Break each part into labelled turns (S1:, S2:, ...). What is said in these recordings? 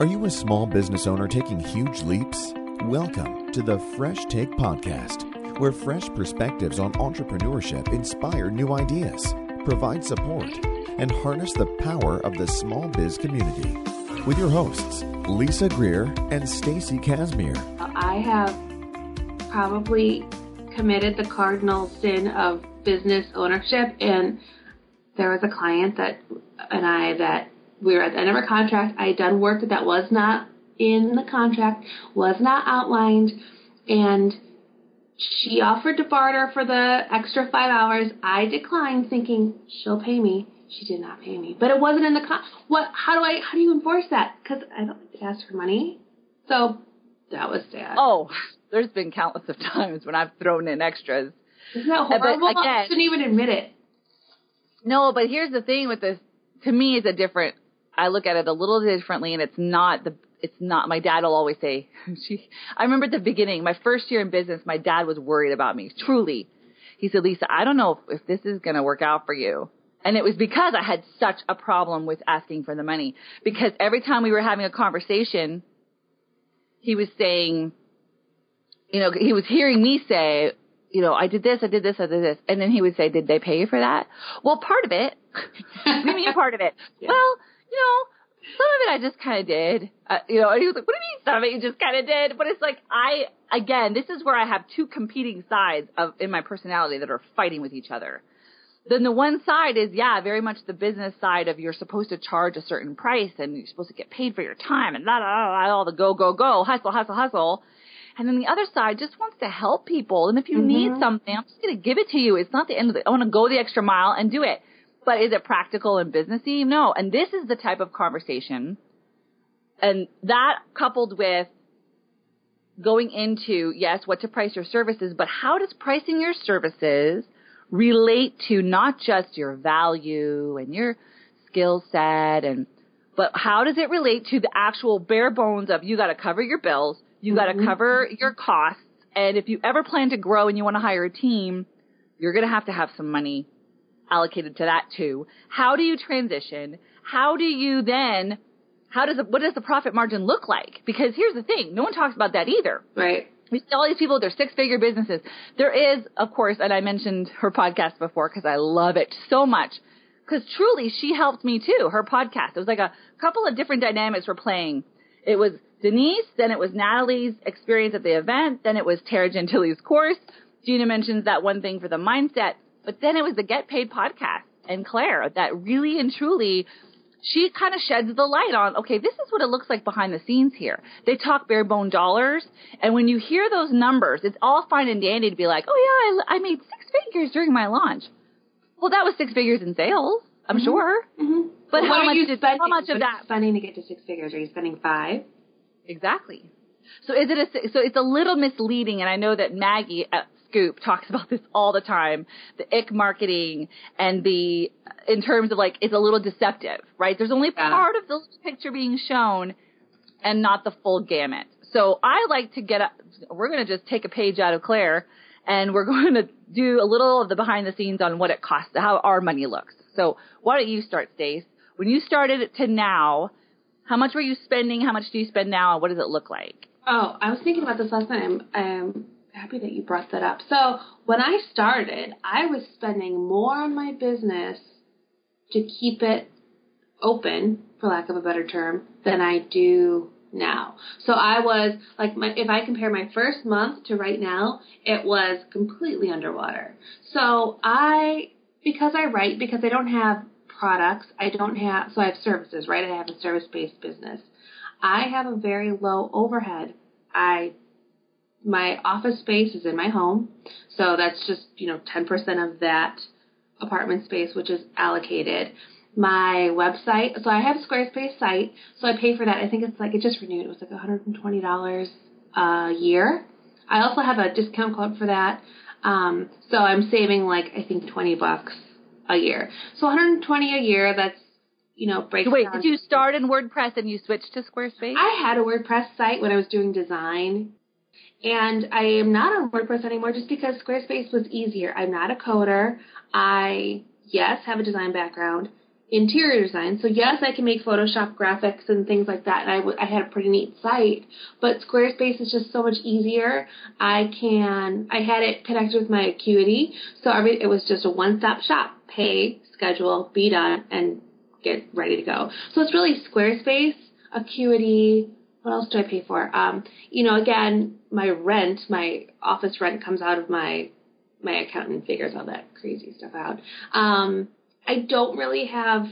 S1: Are you a small business owner taking huge leaps? Welcome to the Fresh Take Podcast, where fresh perspectives on entrepreneurship inspire new ideas, provide support, and harness the power of the small biz community. With your hosts, Lysa Greer and Stacy Casimir.
S2: I have probably committed the cardinal sin of business ownership and there was a client that and I that we were at the end of our contract. I had done work that was not in the contract, was not outlined, and she offered to barter for the extra five hours. I declined, thinking she'll pay me. She did not pay me, but it wasn't in the con. What? How do I? How do you enforce that? Because I don't ask for money. So that was sad.
S3: Oh, there's been countless of times when I've thrown in extras.
S2: Isn't that horrible? But again, I shouldn't even admit it.
S3: No, but here's the thing with this. To me, it's a different. I look at it a little differently, and it's not the. It's not. My dad will always say. She. I remember at the beginning, my first year in business, my dad was worried about me. Truly, he said, "Lysa, I don't know if, if this is going to work out for you." And it was because I had such a problem with asking for the money. Because every time we were having a conversation, he was saying, you know, he was hearing me say, you know, I did this, I did this, I did this. And then he would say, did they pay you for that? Well, part of it. what do you mean part of it? Yeah. Well, you know, some of it I just kind of did. Uh, you know, and he was like, what do you mean some of it you just kind of did? But it's like, I, again, this is where I have two competing sides of, in my personality that are fighting with each other. Then the one side is, yeah, very much the business side of you're supposed to charge a certain price and you're supposed to get paid for your time and la la la, all the go, go, go, hustle, hustle, hustle. And then the other side just wants to help people. And if you mm-hmm. need something, I'm just going to give it to you. It's not the end of the, I want to go the extra mile and do it. But is it practical and businessy? No. And this is the type of conversation. And that coupled with going into, yes, what to price your services, but how does pricing your services relate to not just your value and your skill set and, but how does it relate to the actual bare bones of you got to cover your bills, you got to mm-hmm. cover your costs. And if you ever plan to grow and you want to hire a team, you're going to have to have some money allocated to that too. How do you transition? How do you then, how does, what does the profit margin look like? Because here's the thing, no one talks about that either.
S2: Right.
S3: We see all these people, they're six figure businesses. There is, of course, and I mentioned her podcast before because I love it so much. Because truly, she helped me too, her podcast. It was like a couple of different dynamics were playing. It was Denise, then it was Natalie's experience at the event, then it was Tara Gentile's course. Gina mentions that one thing for the mindset, but then it was the Get Paid podcast and Claire that really and truly she kind of sheds the light on, okay, this is what it looks like behind the scenes here. They talk bare bone dollars. And when you hear those numbers, it's all fine and dandy to be like, oh yeah, I, I made six figures during my launch. Well, that was six figures in sales, I'm mm-hmm. sure.
S2: Mm-hmm.
S3: But
S2: well,
S3: how much,
S2: did,
S3: how much of that?
S2: Spending to get to six figures? Are you spending five?
S3: Exactly. So is it a, so it's a little misleading, and I know that Maggie at Scoop talks about this all the time. The ick marketing and the, in terms of like, it's a little deceptive, right? There's only yeah. part of the picture being shown and not the full gamut. So I like to get, we're going to just take a page out of Claire and we're going to do a little of the behind the scenes on what it costs, how our money looks. So why don't you start, Stace? When you started to now, how much were you spending? How much do you spend now? And what does it look like?
S2: Oh, I was thinking about this last night. I'm, I'm um, happy that you brought that up. So when I started, I was spending more on my business to keep it open, for lack of a better term, than I do now. So I was like, my, if I compare my first month to right now, it was completely underwater. So I, because I write, because I don't have products. I don't have, so I have services, right? I have a service based business. I have a very low overhead. I, my office space is in my home. So that's just, you know, 10% of that apartment space, which is allocated. My website, so I have a Squarespace site, so I pay for that. I think it's like, it just renewed. It was like $120 a year. I also have a discount code for that. Um, so I'm saving like, I think 20 bucks a year. So 120 a year. That's you know breaks.
S3: Wait,
S2: down.
S3: did you start in WordPress and you switched to Squarespace?
S2: I had a WordPress site when I was doing design, and I am not on WordPress anymore just because Squarespace was easier. I'm not a coder. I yes have a design background. interior design. So yes, I can make Photoshop graphics and things like that, and I, w- I had a pretty neat site. But Squarespace is just so much easier. I can I had it connected with my Acuity, so every it was just a one-stop shop: pay, schedule, be done, and get ready to go. So it's really Squarespace, Acuity. What else do I pay for? Um, you know, again, my rent, my office rent comes out of my my accountant figures all that crazy stuff out. Um, I don't really have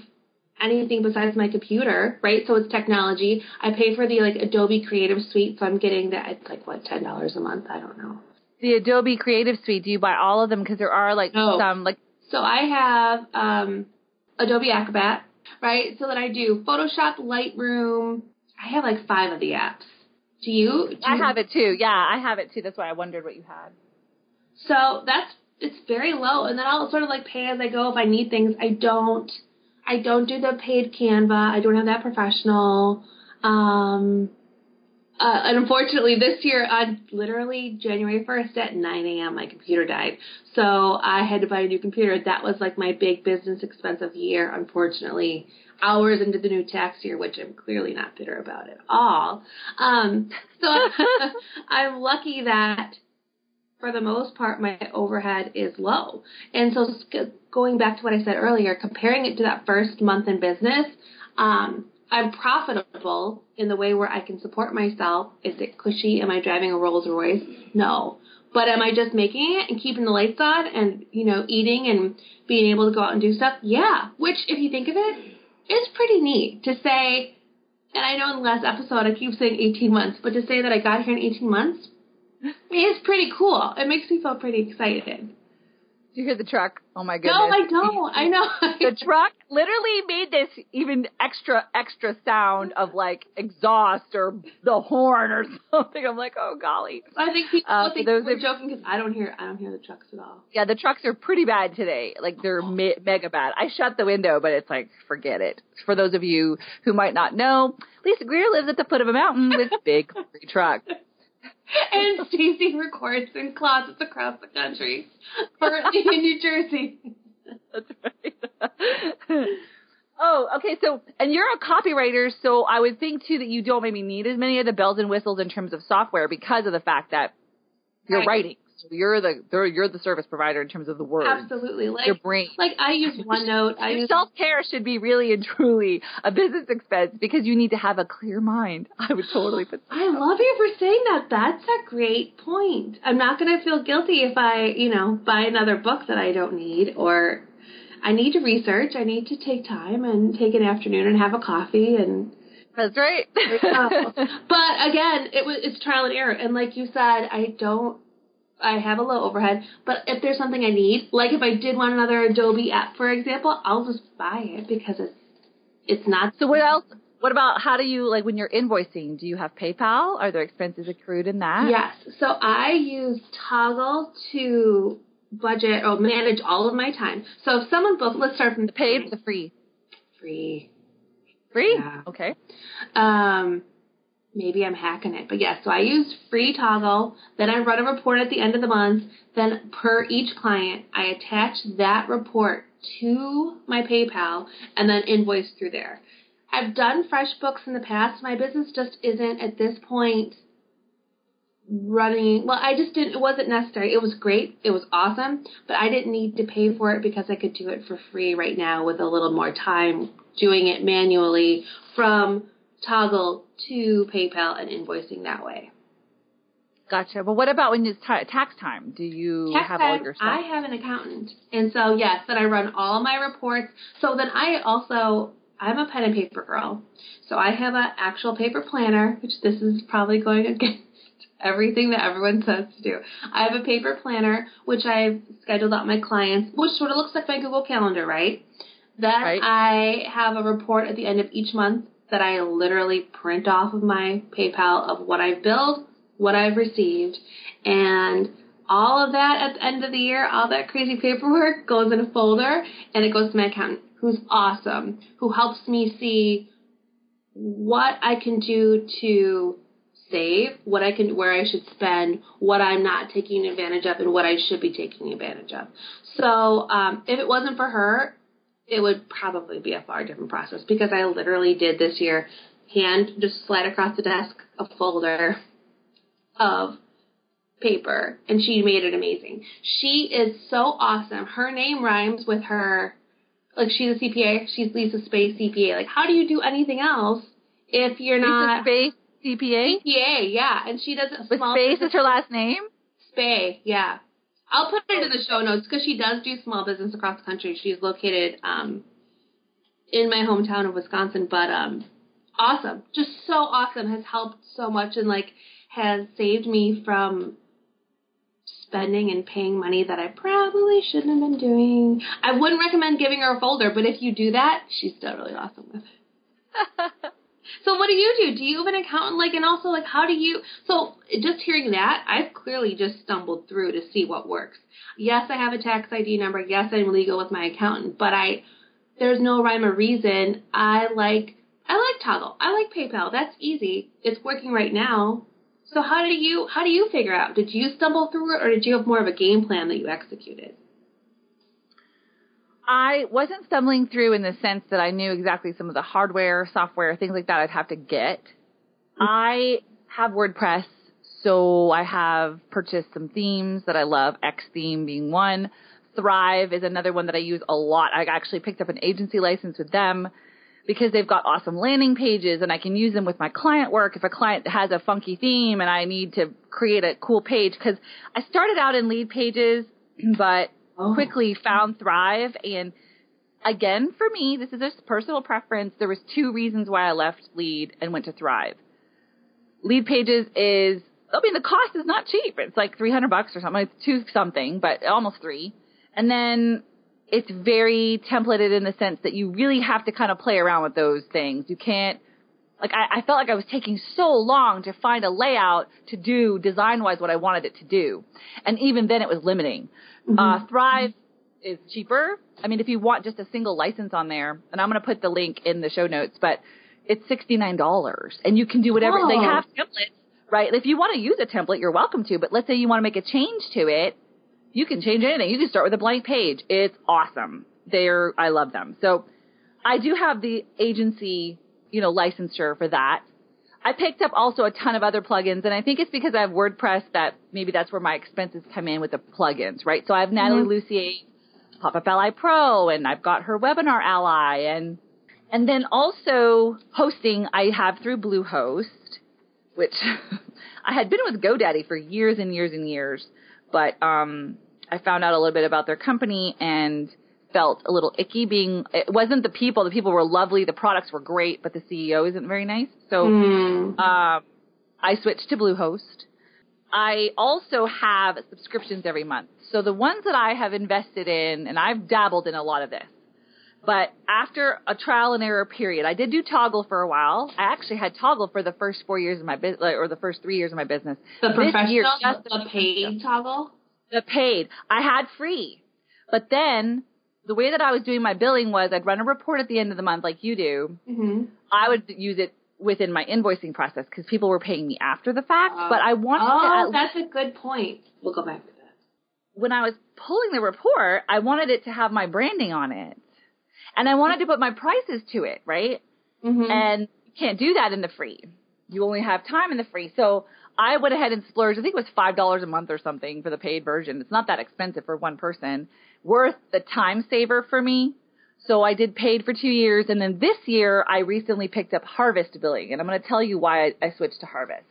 S2: anything besides my computer, right? So it's technology. I pay for the like Adobe Creative Suite, so I'm getting that. It's like what ten dollars a month. I don't know.
S3: The Adobe Creative Suite. Do you buy all of them? Because there are like
S2: No.
S3: some like
S2: So I have um, Adobe Acrobat, right? So that I do Photoshop, Lightroom. I have like five of the apps. Do you? Do
S3: I
S2: you-
S3: have it too. Yeah, I have it too. That's why I wondered what you had.
S2: So that's it's very low, and then I'll sort of like pay as I go if I need things. I don't, I don't do the paid Canva. I don't have that professional. Um, uh, unfortunately, this year on literally January first at 9 a.m. my computer died, so I had to buy a new computer. That was like my big business expense of the year. Unfortunately, hours into the new tax year, which I'm clearly not bitter about at all. Um, so I'm lucky that for the most part, my overhead is low. And so, going back to what I said earlier, comparing it to that first month in business, um, I'm profitable in the way where I can support myself. Is it cushy? Am I driving a Rolls Royce? No. But am I just making it and keeping the lights on and, you know, eating and being able to go out and do stuff? Yeah. Which, if you think of it, is pretty neat to say, and I know in the last episode I keep saying 18 months, but to say that I got here in 18 months, is pretty cool. It makes me feel pretty excited.
S3: Do you hear the truck? Oh my goodness.
S2: No, I don't. I know.
S3: the truck literally made this even extra extra sound of like exhaust or the horn or something. I'm like, oh golly.
S2: I think people
S3: Uh,
S2: think
S3: those
S2: we're joking because I don't hear I don't hear the trucks at all.
S3: Yeah, the trucks are pretty bad today. Like they're me- mega bad. I shut the window, but it's like forget it. For those of you who might not know, Lysa Greer lives at the foot of a mountain with big trucks.
S2: And Stacy records in closets across the country, currently in New Jersey.
S3: That's right. oh, okay. So, and you're a copywriter, so I would think too that you don't maybe need as many of the bells and whistles in terms of software because of the fact that you're
S2: Right.
S3: writing. So you're the you're the service provider in terms of the words.
S2: Absolutely. Like
S3: Your brain.
S2: like I use OneNote. I use
S3: self care should be really and truly a business expense because you need to have a clear mind. I would totally put.
S2: I love you for saying that. That's a great point. I'm not going to feel guilty if I, you know, buy another book that I don't need or I need to research. I need to take time and take an afternoon and have a coffee and
S3: That's right.
S2: But again, it was it's trial and error. And like you said, I don't. I have a low overhead, but if there's something I need, like if I did want another Adobe app, for example, I'll just buy it because it's it's not.
S3: so what else? What about how do you like when you're invoicing? Do you have PayPal? Are there expenses accrued in that?
S2: Yes. So I use Toggl to budget or manage all of my time. So if someone booked, let's start from
S3: The paid, the free.
S2: free.
S3: Free.
S2: Yeah.
S3: Okay.
S2: Um, maybe I'm hacking it, but yes. So I use free Toggl. Then I run a report at the end of the month. Then per each client, I attach that report to my PayPal and then invoice through there. I've done FreshBooks in the past. My business just isn't at this point running well i just didn't it wasn't necessary it was great it was awesome but i didn't need to pay for it because i could do it for free right now with a little more time doing it manually from Toggl to paypal and invoicing that way
S3: Gotcha. But what about when it's ti tax time? Do you
S2: Tax
S3: have all your stuff?
S2: I have an accountant, and so yes, then I run all my reports. So then I also I'm a pen and paper girl, so I have an actual paper planner, which this is probably going against everything that everyone says to do. I have a paper planner which I've scheduled out my clients, which sort of looks like my Google Calendar, right? Then
S3: Right.
S2: I have a report at the end of each month that I literally print off of my PayPal of what I've billed, what I've received, and all of that at the end of the year, all that crazy paperwork goes in a folder and it goes to my accountant, who's awesome, who helps me see what I can do to save, what I can, where I should spend, what I'm not taking advantage of, and what I should be taking advantage of. So, um, if it wasn't for her, it would probably be a far different process because I literally did this year hand just slide across the desk a folder of paper and she made it amazing. She is so awesome. Her name rhymes with her like she's a CPA, she's Lisa Space CPA. Like how do you do anything else if you're not
S3: Lisa Space CPA?
S2: CPA, yeah. And she does it small
S3: Space
S2: business-
S3: is her last name?
S2: Spay, yeah. I'll put it in the show notes because she does do small business across the country. She's located um, in my hometown of Wisconsin, but um, awesome, just so awesome. Has helped so much and like has saved me from spending and paying money that I probably shouldn't have been doing. I wouldn't recommend giving her a folder, but if you do that, she's still really awesome with it. So what do you do? Do you have an accountant? Like, and also like, how do you? So just hearing that, I've clearly just stumbled through to see what works. Yes, I have a tax ID number. Yes, I'm legal with my accountant, but I there's no rhyme or reason. I like I like Toggl. I like PayPal. That's easy. It's working right now. So how do you how do you figure out? Did you stumble through it, or did you have more of a game plan that you executed?
S3: I wasn't stumbling through in the sense that I knew exactly some of the hardware, software, things like that I'd have to get. Hmm. I have WordPress, so I have purchased some themes that I love, X theme being one. Thrive is another one that I use a lot. I actually picked up an agency license with them because they've got awesome landing pages and I can use them with my client work if a client has a funky theme and I need to create a cool page because I started out in Leadpages, but
S2: Oh.
S3: quickly found Thrive and again for me this is just personal preference there was two reasons why I left lead and went to Thrive. Leadpages is I mean the cost is not cheap. It's like 300 bucks or something. It's two something, but almost 3. And then it's very templated in the sense that you really have to kind of play around with those things. You can't like I, I felt like I was taking so long to find a layout to do design wise what I wanted it to do. And even then it was limiting. Uh, Thrive is cheaper. I mean, if you want just a single license on there, and I'm going to put the link in the show notes, but it's $69 and you can do whatever. They
S2: Oh.
S3: have templates, right? If you want to use a template, you're welcome to, but let's say you want to make a change to it, you can change anything. You can start with a blank page. It's awesome. They're, I love them. So I do have the agency, you know, licensure for that. I picked up also a ton of other plugins, and I think it's because I have WordPress that maybe that's where my expenses come in with the plugins, right? So I have Natalie Lussier, Pop-Up Ally Pro, and I've got her WebinarAlly, and and then also hosting I have through Bluehost, which I had been with GoDaddy for years and years and years, but um, I found out a little bit about their company and felt a little icky being it wasn't the people the people were lovely the products were great but the ceo isn't very nice so um, I switched to Bluehost. I also have subscriptions every month. So the ones that I have invested in, and I've dabbled in a lot of this, but after a trial and error period, I did do Toggl for a while. I actually had Toggl for the first four years of my business, or the first three years of my business.
S2: The
S3: This
S2: professional,
S3: year, just
S2: the paid Toggl.
S3: the paid. I had free. But then the way that I was doing my billing was I'd run a report at the end of the month like you do.
S2: Mm-hmm.
S3: I would use it within my invoicing process because people were paying me after the fact. but I wanted to,
S2: Oh,
S3: at
S2: that's a good point. We'll go back to that.
S3: when I was pulling the report, I wanted it to have my branding on it. And I wanted to put my prices to it, right?
S2: Mm-hmm.
S3: And you can't do that in the free. You only have time in the free. So I went ahead and splurged. I think it was five dollars a month or something for the paid version. It's not that expensive for one person. Worth the time saver for me. So I did paid for two years, and then this year I recently picked up Harvest billing, and I'm going to tell you why I, I switched to Harvest.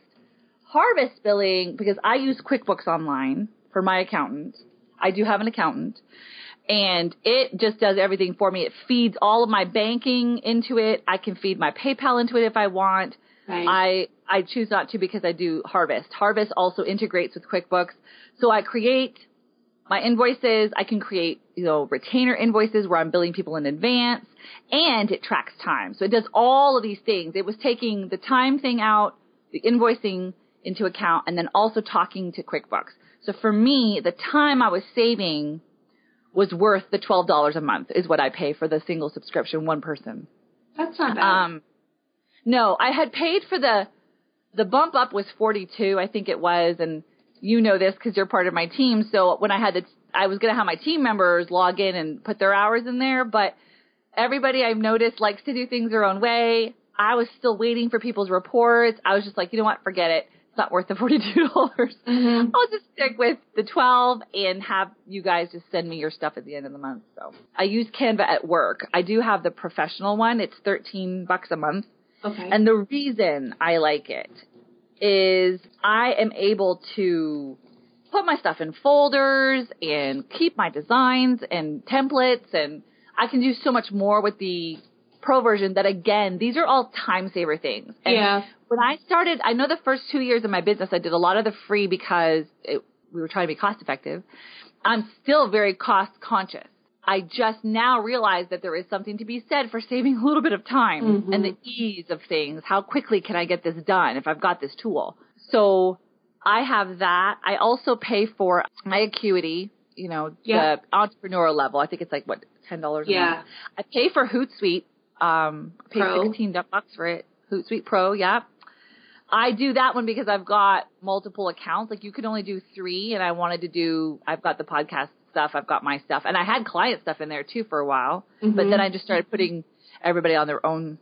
S3: Harvest billing because I use QuickBooks Online for my accountant. I do have an accountant, and it just does everything for me. It feeds all of my banking into it. I can feed my PayPal into it if I want.
S2: Right.
S3: I I choose not to because I do Harvest. Harvest also integrates with QuickBooks, so I create my invoices. I can create you know retainer invoices where I'm billing people in advance, and it tracks time. So it does all of these things. It was taking the time thing out, the invoicing into account, and then also talking to QuickBooks. So for me, the time I was saving was worth the twelve dollars a month is what I pay for the single subscription, one person.
S2: That's not bad.
S3: Um, no, I had paid for the the bump up was 42, I think it was, and you know this because you're part of my team. So when I had the, I was going to have my team members log in and put their hours in there, but Everybody I've noticed likes to do things their own way. I was still waiting for people's reports. I was just like, you know what? Forget it. It's not worth the $42. dollars
S2: Mhm.
S3: I'll just stick with the 12 and have you guys just send me your stuff at the end of the month. So I use Canva at work. I do have the professional one. It's 13 bucks a month.
S2: Okay.
S3: And the reason I like it is I am able to put my stuff in folders and keep my designs and templates and I can do so much more with the pro version that again, these are all time saver things. And
S2: yeah.
S3: when I started, I know the first two years of my business, I did a lot of the free because it, we were trying to be cost effective. I'm still very cost conscious. I just now realize that there is something to be said for saving a little bit of time
S2: Mhm.
S3: and the ease of things. How quickly can I get this done if I've got this tool? So I have that. I also pay for my Acuity, you know,
S2: Yeah.
S3: the entrepreneurial level. I think it's like what, $10 a
S2: Yeah.
S3: month. I pay for Hootsuite. Um, I pay
S2: Pro.
S3: 16 bucks for it. Hootsuite Pro, yeah. I do that one because I've got multiple accounts. Like you can only do three and I wanted to do, I've got the podcast stuff, I've got my stuff and I had client stuff in there too for a while, but
S2: Mhm.
S3: then I just started putting everybody on their own.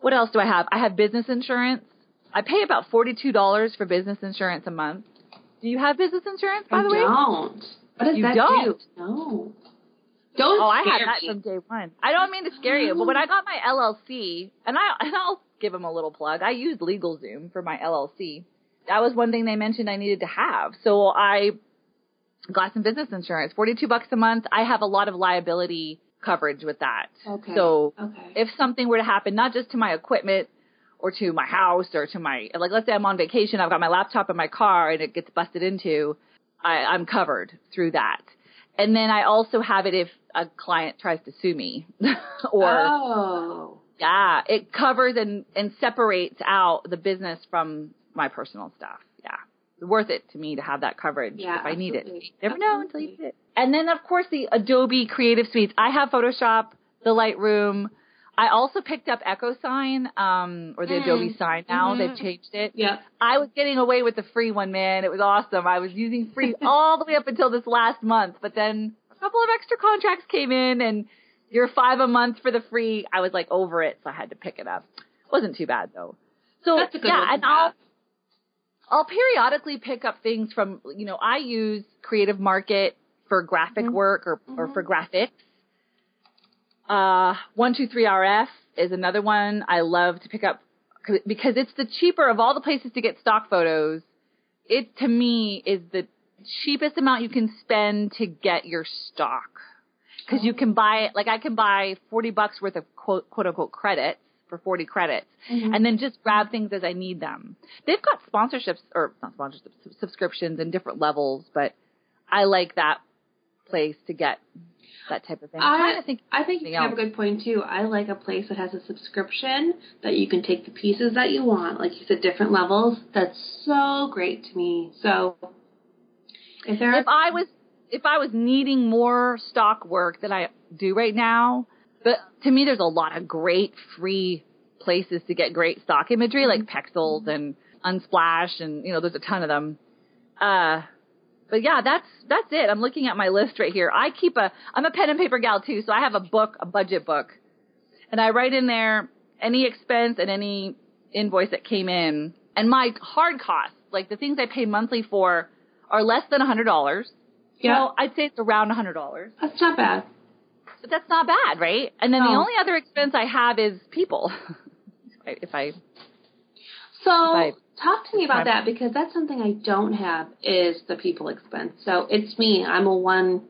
S3: What else do I have? I have business insurance. I pay about $42 for business insurance a month. Do you have business insurance by
S2: I
S3: the way?
S2: I don't. What does
S3: You
S2: that
S3: don't?
S2: do? No. Don't
S3: Oh, I had that from day one. I don't mean to scare you, but when I got my LLC, and I and I'll give them a little plug. I used LegalZoom for my LLC. That was one thing they mentioned I needed to have. So I got some business insurance, forty-two bucks a month. I have a lot of liability coverage with that.
S2: Okay.
S3: So
S2: okay.
S3: if something were to happen, not just to my equipment or to my house or to my like, let's say I'm on vacation, I've got my laptop in my car and it gets busted into, I, I'm covered through that. And then I also have it if a client tries to sue me or
S2: oh.
S3: yeah, it covers and and separates out the business from my personal stuff. Worth it to me to have that coverage
S2: Yeah,
S3: if I need it. You never know until you need it. And then of course the Adobe Creative Suites. I have Photoshop, the Lightroom. I also picked up EchoSign, um, or the
S2: Mm.
S3: Adobe Sign now.
S2: Mhm.
S3: They've changed it.
S2: Yeah.
S3: I was getting away with the free one, man. It was awesome. I was using free all the way up until this last month, but then a couple of extra contracts came in and you're five a month for the free. I was like over it, so I had to pick it up. Wasn't too bad though. So
S2: That's a good
S3: yeah, and I'll. I'll periodically pick up things from you know, I use Creative Market for graphic
S2: Mhm.
S3: work or, or
S2: Mhm.
S3: for graphics. Uh, one two three RF is another one I love to pick up because it's the cheaper of all the places to get stock photos. It to me is the cheapest amount you can spend to get your stock because you can buy it, like I can buy forty bucks worth of quote quote unquote credits for forty credits
S2: Mhm.
S3: and then just grab things as I need them. They've got sponsorships or not sponsorships, subscriptions in different levels, but I like that place to get that type of thing. I'm
S2: I,
S3: think
S2: I think you have a good point too. I like a place that has a subscription that you can take the pieces that you want, like you said, different levels. That's so great to me. So if there
S3: if I was if I was needing more stock work than I do right now, but to me there's a lot of great free places to get great stock imagery like Pexels and Unsplash and you know there's a ton of them. Uh but yeah, that's that's it. I'm looking at my list right here. I keep a I'm a pen and paper gal too, so I have a book, a budget book. And I write in there any expense and any invoice that came in. And my hard costs, like the things I pay monthly for, are less than a hundred dollars. You
S2: Yeah.
S3: know, I'd say it's around a hundred dollars.
S2: that's not bad.
S3: But that's not bad, right? And then the only other expense I have is people. if I
S2: So
S3: Right.
S2: talk to me about that because that's something I don't have is the people expense. So it's me. I'm a one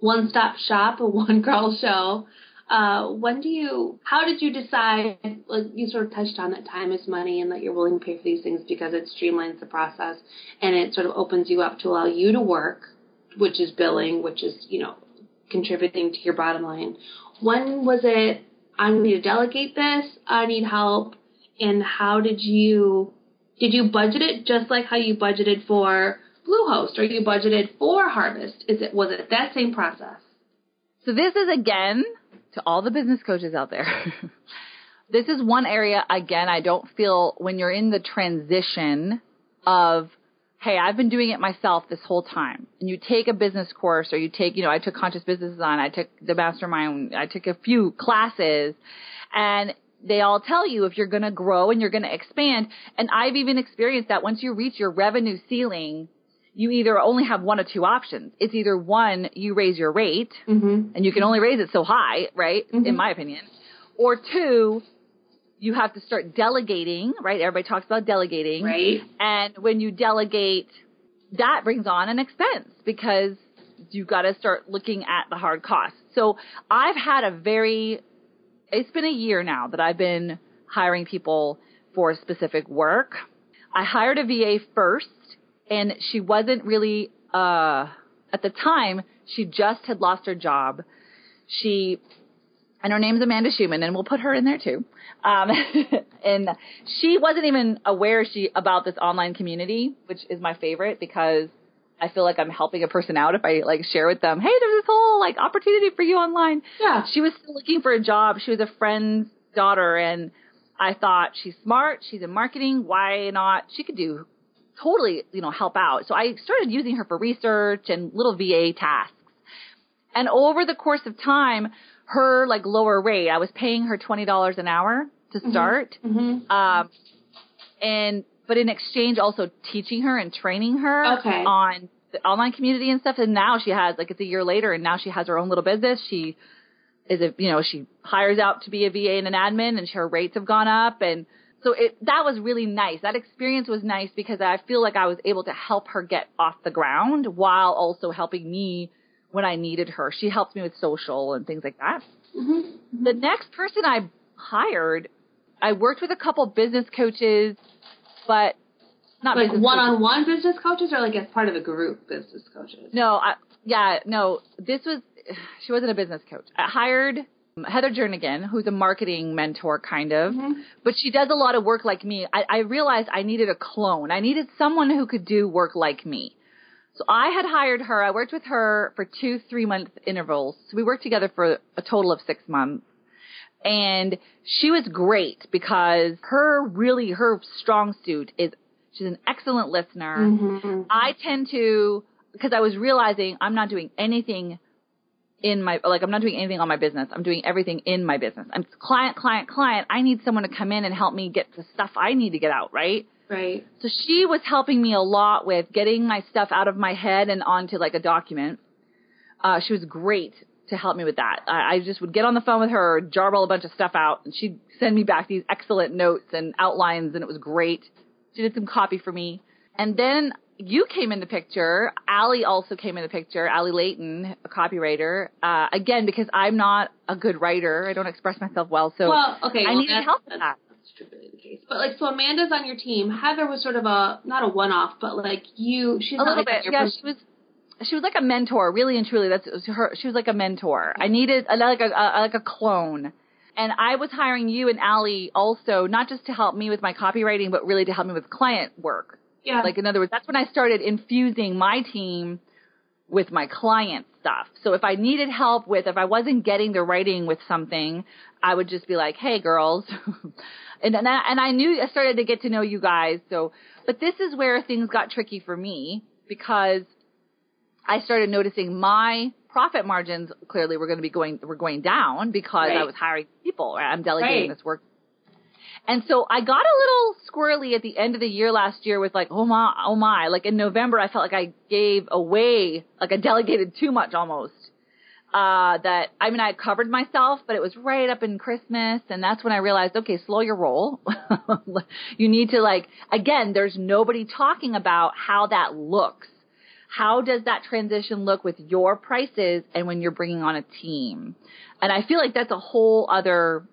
S2: one stop shop, a one girl show. Uh, when do you? How did you decide? Like you sort of touched on that time is money, and that you're willing to pay for these things because it streamlines the process and it sort of opens you up to allow you to work, which is billing, which is you know contributing to your bottom line. When was it? I need to delegate this. I need help. And how did you? Did you budget it just like how you budgeted for Bluehost, or you budgeted for Harvest? Is it was it that same process?
S3: So this is again to all the business coaches out there. this is one area again I don't feel when you're in the transition of hey, I've been doing it myself this whole time. And you take a business course or you take, you know, I took conscious business design, I took the mastermind, I took a few classes and they all tell you if you're going to grow and you're going to expand. And I've even experienced that once you reach your revenue ceiling, you either only have one or two options. It's either one, you raise your rate
S2: Mhm.
S3: and you can only raise it so high, right?
S2: Mhm.
S3: In my opinion. Or two, you have to start delegating, right? Everybody talks about delegating.
S2: Right.
S3: And when you delegate, that brings on an expense because you've got to start looking at the hard costs. So I've had a very, it's been a year now that I've been hiring people for specific work. I hired a VA first and she wasn't really, uh, at the time, she just had lost her job. She and her name's Amanda Schumann, and we'll put her in there too. Um, and she wasn't even aware she about this online community, which is my favorite because I feel like I'm helping a person out if I like share with them, hey, there's this whole like opportunity for you online.
S2: Yeah.
S3: She was still looking for a job. She was a friend's daughter, and I thought she's smart. She's in marketing. Why not? She could do totally, you know, help out. So I started using her for research and little VA tasks. And over the course of time, her like lower rate, I was paying her twenty dollars an hour to start.
S2: Mhm.
S3: Um, and but in exchange, also teaching her and training her
S2: Okay.
S3: on the online community and stuff. And now she has like it's a year later, and now she has her own little business. She is a you know she hires out to be a VA and an admin, and her rates have gone up and. So it that was really nice. That experience was nice because I feel like I was able to help her get off the ground while also helping me when I needed her. She helped me with social and things like that.
S2: Mhm.
S3: The next person I hired, I worked with a couple business coaches, but not
S2: Like one on one business coaches or like as part of a group business coaches?
S3: No, I, yeah, no. This was she wasn't a business coach. I hired Heather Jernigan, who's a marketing mentor, kind of,
S2: Mhm.
S3: but she does a lot of work like me. I, I realized I needed a clone. I needed someone who could do work like me. So I had hired her. I worked with her for two three month intervals. So we worked together for a total of six months. And she was great because her really, her strong suit is she's an excellent listener.
S2: Mhm.
S3: I tend to, because I was realizing I'm not doing anything in my, like I'm not doing anything on my business. I'm doing everything in my business. I'm client, client, client. I need someone to come in and help me get the stuff I need to get out, right?
S2: Right.
S3: So she was helping me a lot with getting my stuff out of my head and onto like a document. Uh, she was great to help me with that. I, I just would get on the phone with her, jarble a bunch of stuff out, and she'd send me back these excellent notes and outlines, and it was great. She did some copy for me. And then you came in the picture. Allie also came in the picture. Allie Layton, a copywriter. Uh, again, because I'm not a good writer. I don't express myself well. So
S2: well, okay.
S3: I
S2: well,
S3: needed help with that.
S2: That's truly the case. But like, so Amanda's on your team. Heather was sort of a not a one-off, but like you, she's
S3: a little
S2: like
S3: bit.
S2: your
S3: Yeah,
S2: pers-
S3: she was. She was like a mentor, really and truly. That's her. She was like a mentor. I needed a, like a, a like a clone, and I was hiring you and Allie also, not just to help me with my copywriting, but really to help me with client work.
S2: yeah.
S3: Like in other words, that's when I started infusing my team with my client stuff. So if I needed help with, if I wasn't getting the writing with something, I would just be like, "Hey, girls," and and I, and I knew I started to get to know you guys. So, but this is where things got tricky for me because I started noticing my profit margins clearly were going to be going were going down because I was hiring people. Right? I'm delegating
S2: Right.
S3: this work. And so I got a little squirrely at the end of the year last year with like, oh my, oh my. Like in November, I felt like I gave away, like I delegated too much almost. Uh, that, I mean, I covered myself, but it was right up in Christmas. And that's when I realized, okay, slow your roll. you need to like, again, there's nobody talking about how that looks. How does that transition look with your prices and when you're bringing on a team? And I feel like that's a whole other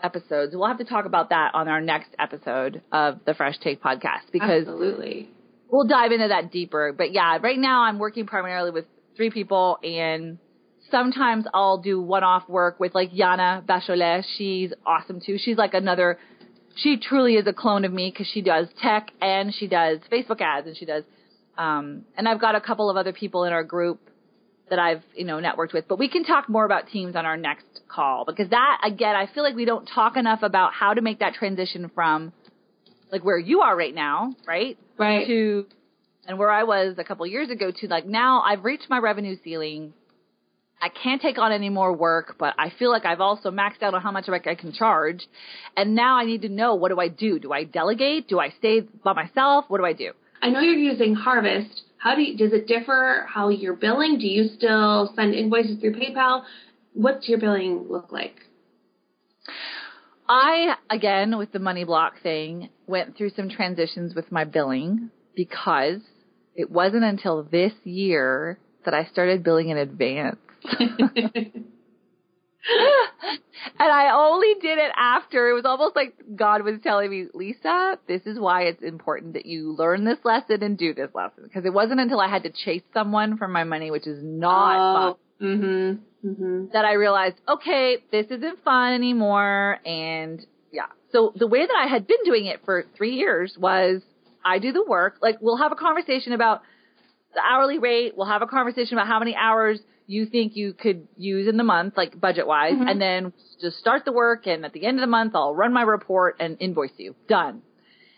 S3: episodes. We'll have to talk about that on our next episode of the Fresh Take podcast because
S2: absolutely.
S3: we'll dive into that deeper. But yeah, right now I'm working primarily with three people and sometimes I'll do one-off work with like Yana Bachelet. She's awesome too. She's like another, she truly is a clone of me because she does tech and she does Facebook ads and she does, um, and I've got a couple of other people in our group that I've, you know, networked with. But we can talk more about teams on our next call because that, again, I feel like we don't talk enough about how to make that transition from like where you are right now, right?
S2: Right.
S3: To and where I was a couple years ago to like now I've reached my revenue ceiling. I can't take on any more work, but I feel like I've also maxed out on how much I can charge. And now I need to know what do I do? Do I delegate? Do I stay by myself? What do I do?
S2: I know you're using Harvest. How do you, does it differ how you're billing? Do you still send invoices through PayPal? What's your billing look like?
S3: I again with the money block thing went through some transitions with my billing because it wasn't until this year that I started billing in advance. and I only did it after it was almost like God was telling me, Lysa, this is why it's important that you learn this lesson and do this lesson because it wasn't until I had to chase someone for my money, which is not oh,
S2: fun, mm-hmm, mm-hmm.
S3: that I realized, okay, this isn't fun anymore. And yeah, so the way that I had been doing it for three years was I do the work. Like we'll have a conversation about the hourly rate. We'll have a conversation about how many hours you think you could use in the month, like budget wise, mm-hmm. and then just start the work. And at the end of the month, I'll run my report and invoice you. Done.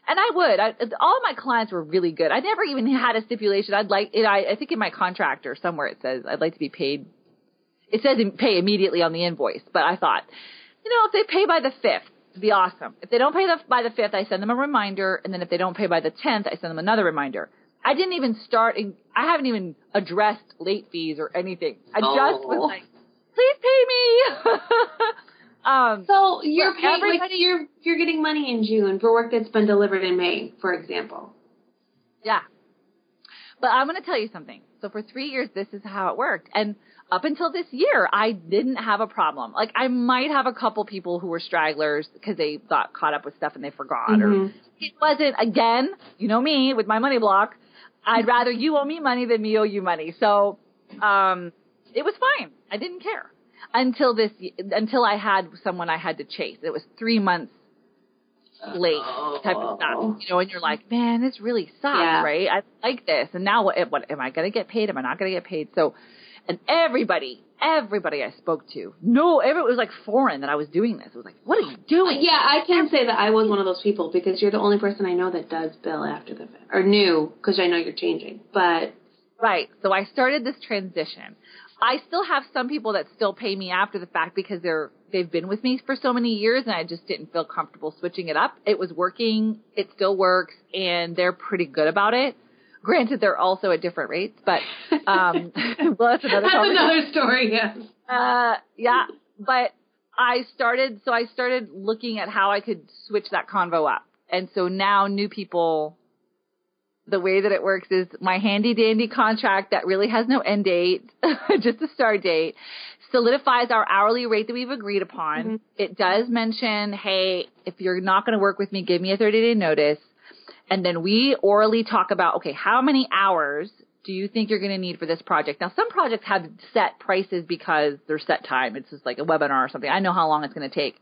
S3: And I would. I, all of my clients were really good. I never even had a stipulation. I'd like it. I, I think in my contract or somewhere it says I'd like to be paid. It says pay immediately on the invoice, but I thought, you know, if they pay by the fifth, it'd be awesome. If they don't pay the, by the fifth, I send them a reminder, and then if they don't pay by the tenth, I send them another reminder. I didn't even start. In, I haven't even addressed late fees or anything. I oh. just was like, please pay me. um,
S2: so you're paying. Like you're you're getting money in June for work that's been delivered in May, for example.
S3: Yeah. But I'm going to tell you something. So for three years, this is how it worked, and up until this year, I didn't have a problem. Like I might have a couple people who were stragglers because they got caught up with stuff and they forgot, mm-hmm. or it wasn't again. You know me with my money block. I'd rather you owe me money than me owe you money. So, um, it was fine. I didn't care until this, until I had someone I had to chase. It was three months late type of stuff, oh. you know, and you're like, man, this really sucks, yeah. right? I like this. And now what, what, am I going to get paid? Am I not going to get paid? So, and everybody, everybody I spoke to, no, everyone was like foreign that I was doing this. It was like, what are you doing?
S2: Yeah, I can say that I was one of those people because you're the only person I know that does bill after the or new because I know you're changing. But
S3: right, so I started this transition. I still have some people that still pay me after the fact because they're they've been with me for so many years and I just didn't feel comfortable switching it up. It was working, it still works, and they're pretty good about it. Granted, they're also at different rates, but um, well, that's another.
S2: That's another story. Yes.
S3: Uh, yeah, but I started. So I started looking at how I could switch that convo up, and so now new people. The way that it works is my handy dandy contract that really has no end date, just a start date, solidifies our hourly rate that we've agreed upon. Mm-hmm. It does mention, hey, if you're not going to work with me, give me a 30 day notice. And then we orally talk about, okay, how many hours do you think you're going to need for this project? Now, some projects have set prices because they're set time. It's just like a webinar or something. I know how long it's going to take.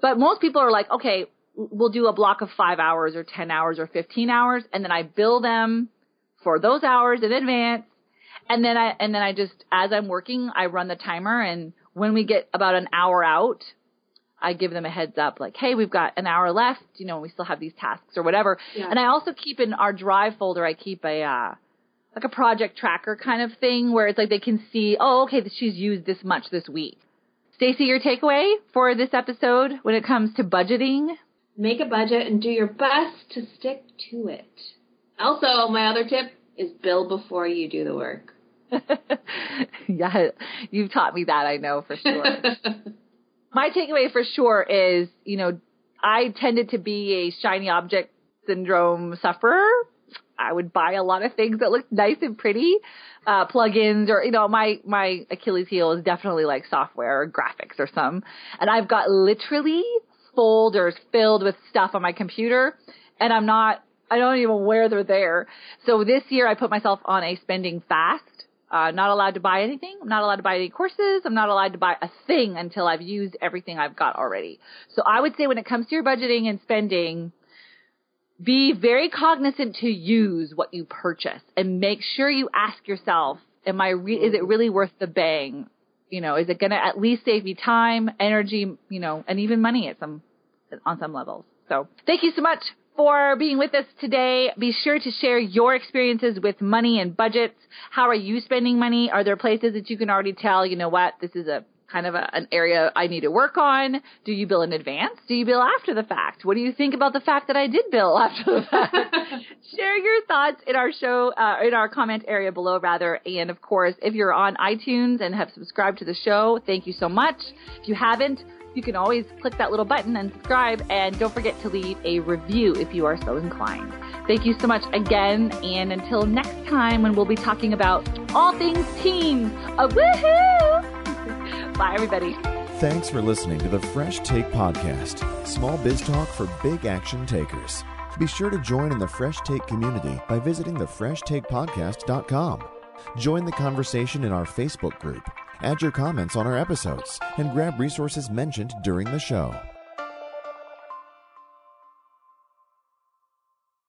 S3: But most people are like, okay, we'll do a block of five hours or 10 hours or 15 hours. And then I bill them for those hours in advance. And then I, and then I just, as I'm working, I run the timer. And when we get about an hour out, I give them a heads up, like, hey, we've got an hour left, you know, we still have these tasks or whatever. Yeah. And I also keep in our drive folder, I keep a, uh, like a project tracker kind of thing where it's like they can see, oh, okay, she's used this much this week. Stacy, your takeaway for this episode when it comes to budgeting?
S2: Make a budget and do your best to stick to it. Also, my other tip is bill before you do the work.
S3: yeah, you've taught me that, I know for sure. my takeaway for sure is, you know, I tended to be a shiny object syndrome sufferer. I would buy a lot of things that looked nice and pretty, uh, plugins or, you know, my, my Achilles heel is definitely like software or graphics or some. And I've got literally folders filled with stuff on my computer and I'm not, I don't even where they're there. So this year I put myself on a spending fast uh, not allowed to buy anything. I'm not allowed to buy any courses. I'm not allowed to buy a thing until I've used everything I've got already. So I would say when it comes to your budgeting and spending, be very cognizant to use what you purchase and make sure you ask yourself, am I, re- is it really worth the bang? You know, is it going to at least save me time, energy, you know, and even money at some, on some levels? So thank you so much for being with us today. Be sure to share your experiences with money and budgets. How are you spending money? Are there places that you can already tell, you know what, this is a kind of a, an area I need to work on? Do you bill in advance? Do you bill after the fact? What do you think about the fact that I did bill after the fact? Share your thoughts in our show, uh, in our comment area below rather. And of course, if you're on iTunes and have subscribed to the show, thank you so much. If you haven't, you can always click that little button and subscribe. And don't forget to leave a review if you are so inclined. Thank you so much again. And until next time, when we'll be talking about all things teens. A woohoo! Bye, everybody.
S1: Thanks for listening to the Fresh Take Podcast, small biz talk for big action takers. Be sure to join in the Fresh Take community by visiting the thefreshtakepodcast.com. Join the conversation in our Facebook group, add your comments on our episodes, and grab resources mentioned during the show.